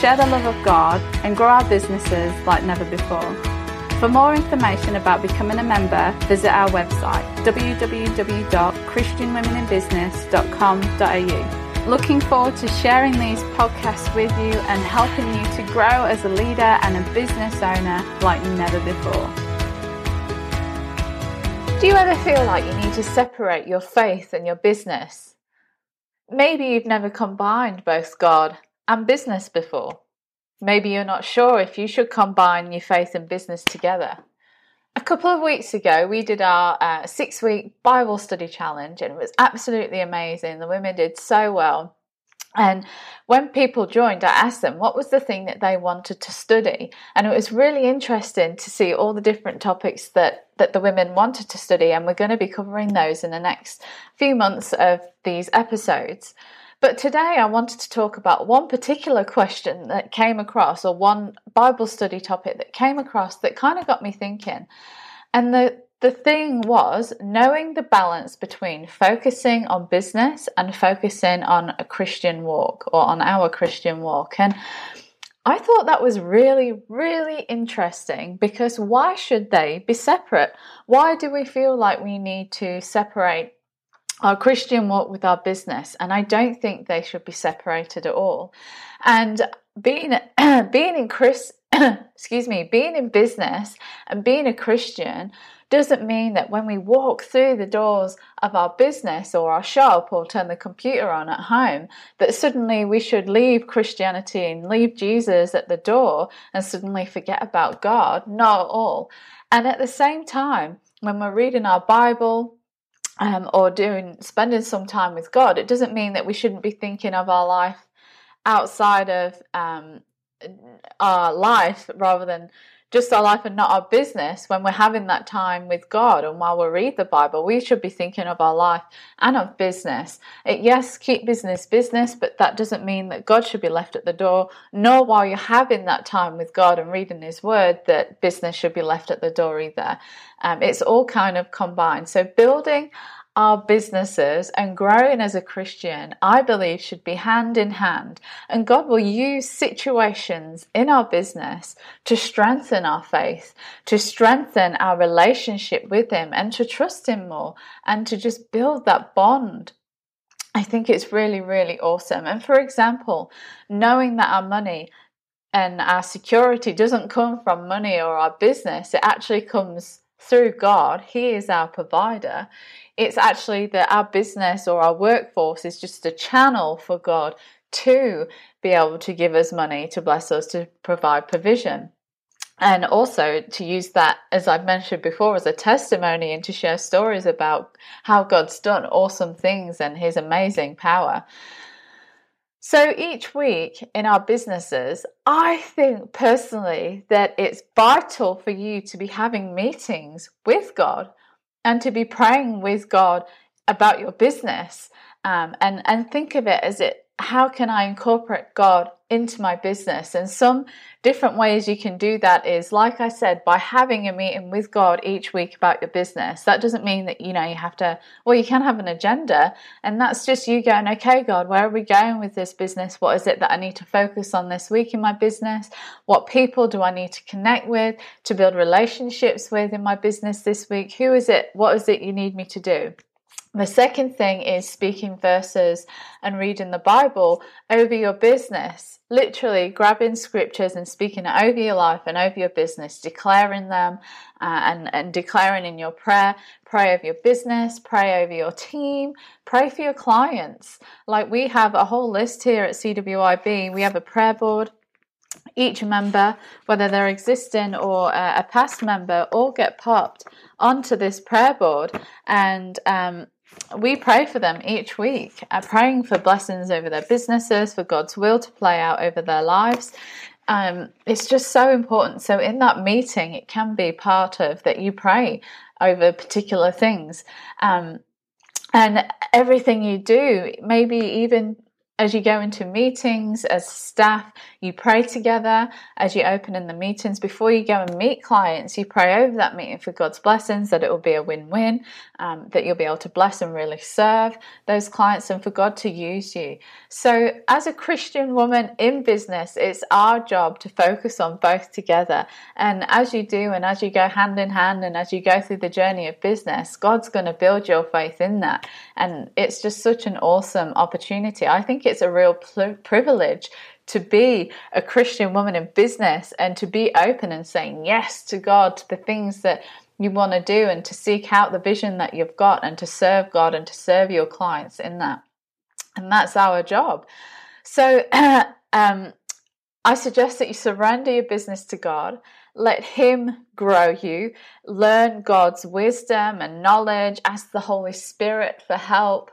share the love of God, and grow our businesses like never before. For more information about becoming a member, visit our website www.christianwomeninbusiness.com.au. Looking forward to sharing these podcasts with you and helping you to grow as a leader and a business owner like never before. Do you ever feel like you need to separate your faith and your business? Maybe you've never combined both God and business before. Maybe you're not sure if you should combine your faith and business together. A couple of weeks ago, we did our uh, six week Bible study challenge, and it was absolutely amazing. The women did so well. And when people joined, I asked them what was the thing that they wanted to study. And it was really interesting to see all the different topics that, that the women wanted to study. And we're going to be covering those in the next few months of these episodes. But today I wanted to talk about one particular question that came across, or one Bible study topic that came across that kind of got me thinking. And the, the thing was knowing the balance between focusing on business and focusing on a Christian walk or on our Christian walk. And I thought that was really, really interesting because why should they be separate? Why do we feel like we need to separate our Christian walk with our business, and I don't think they should be separated at all. And being being in Chris, excuse me, being in business and being a Christian doesn't mean that when we walk through the doors of our business or our shop or turn the computer on at home, that suddenly we should leave Christianity and leave Jesus at the door and suddenly forget about God. Not at all. And at the same time, when we're reading our Bible, um, or doing spending some time with God, it doesn't mean that we shouldn't be thinking of our life outside of um, our life rather than just our life and not our business when we're having that time with God and while we read the Bible, we should be thinking of our life and of business. It, yes, keep business business, but that doesn't mean that God should be left at the door, nor while you're having that time with God and reading His Word that business should be left at the door either. Um, it's all kind of combined. So building our businesses and growing as a Christian, I believe, should be hand in hand. And God will use situations in our business to strengthen our faith, to strengthen our relationship with Him, and to trust Him more, and to just build that bond. I think it's really, really awesome. And for example, knowing that our money and our security doesn't come from money or our business, it actually comes through God. He is our provider. It's actually that our business or our workforce is just a channel for God to be able to give us money, to bless us, to provide provision. And also to use that, as I've mentioned before, as a testimony and to share stories about how God's done awesome things and His amazing power. So each week in our businesses, I think personally that it's vital for you to be having meetings with God and to be praying with God about your business um, and, and think of it as it how can I incorporate God into my business? And some different ways you can do that is, like I said, by having a meeting with God each week about your business. That doesn't mean that, you know, you have to, well, you can have an agenda, and that's just you going, okay, God, where are we going with this business? What is it that I need to focus on this week in my business? What people do I need to connect with to build relationships with in my business this week? Who is it? What is it you need me to do? The second thing is speaking verses and reading the Bible over your business. Literally grabbing scriptures and speaking it over your life and over your business, declaring them uh, and, and declaring in your prayer. Pray over your business, pray over your team, pray for your clients. Like we have a whole list here at CWIB. We have a prayer board each member, whether they're existing or a past member, all get popped onto this prayer board. And um, we pray for them each week, uh, praying for blessings over their businesses, for God's will to play out over their lives. Um, it's just so important. So, in that meeting, it can be part of that you pray over particular things. Um, and everything you do, maybe even as you go into meetings as staff, you pray together as you open in the meetings. Before you go and meet clients, you pray over that meeting for God's blessings, that it will be a win win, um, that you'll be able to bless and really serve those clients and for God to use you. So, as a Christian woman in business, it's our job to focus on both together. And as you do, and as you go hand in hand, and as you go through the journey of business, God's going to build your faith in that. And it's just such an awesome opportunity. I think it's a real pl- privilege to be a Christian woman in business and to be open and saying yes to God, to the things that you want to do, and to seek out the vision that you've got and to serve God and to serve your clients in that. And that's our job. So, um, I suggest that you surrender your business to God, let Him grow you, learn God's wisdom and knowledge, ask the Holy Spirit for help,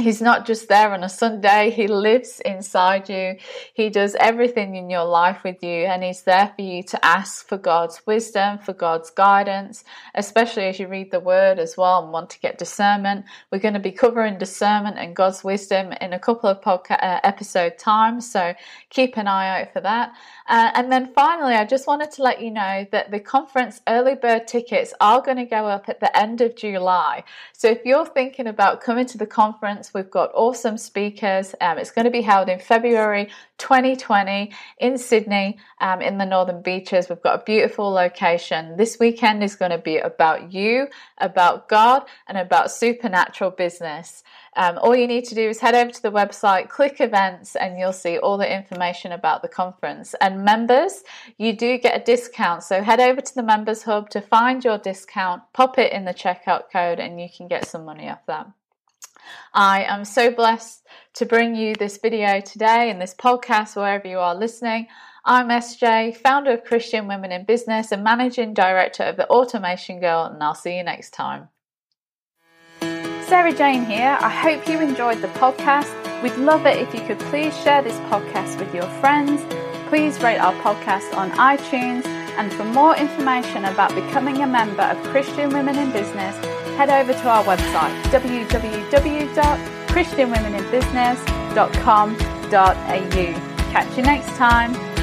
He's not just there on a Sunday, He lives inside you. He does everything in your life with you, and He's there for you to ask for God's wisdom, for God's guidance, especially as you read the Word as well and want to get discernment. We're going to be covering discernment and God's wisdom in a couple of podcast uh, episode times, so keep an eye out for that. Uh, and then finally, I just wanted to let you know that the conference early bird tickets are going to go up at the end of July. So if you're thinking about coming to the conference, we've got awesome speakers. Um, it's going to be held in February 2020 in Sydney, um, in the Northern Beaches. We've got a beautiful location. This weekend is going to be about you, about God, and about supernatural business. Um, all you need to do is head over to the website, click events, and you'll see all the information about the conference. And members, you do get a discount. So head over to the Members Hub to find your discount, pop it in the checkout code, and you can get some money off that. I am so blessed to bring you this video today and this podcast, wherever you are listening. I'm SJ, founder of Christian Women in Business and managing director of the Automation Girl, and I'll see you next time. Sarah Jane here. I hope you enjoyed the podcast. We'd love it if you could please share this podcast with your friends. Please rate our podcast on iTunes. And for more information about becoming a member of Christian Women in Business, head over to our website www.christianwomeninbusiness.com.au. Catch you next time.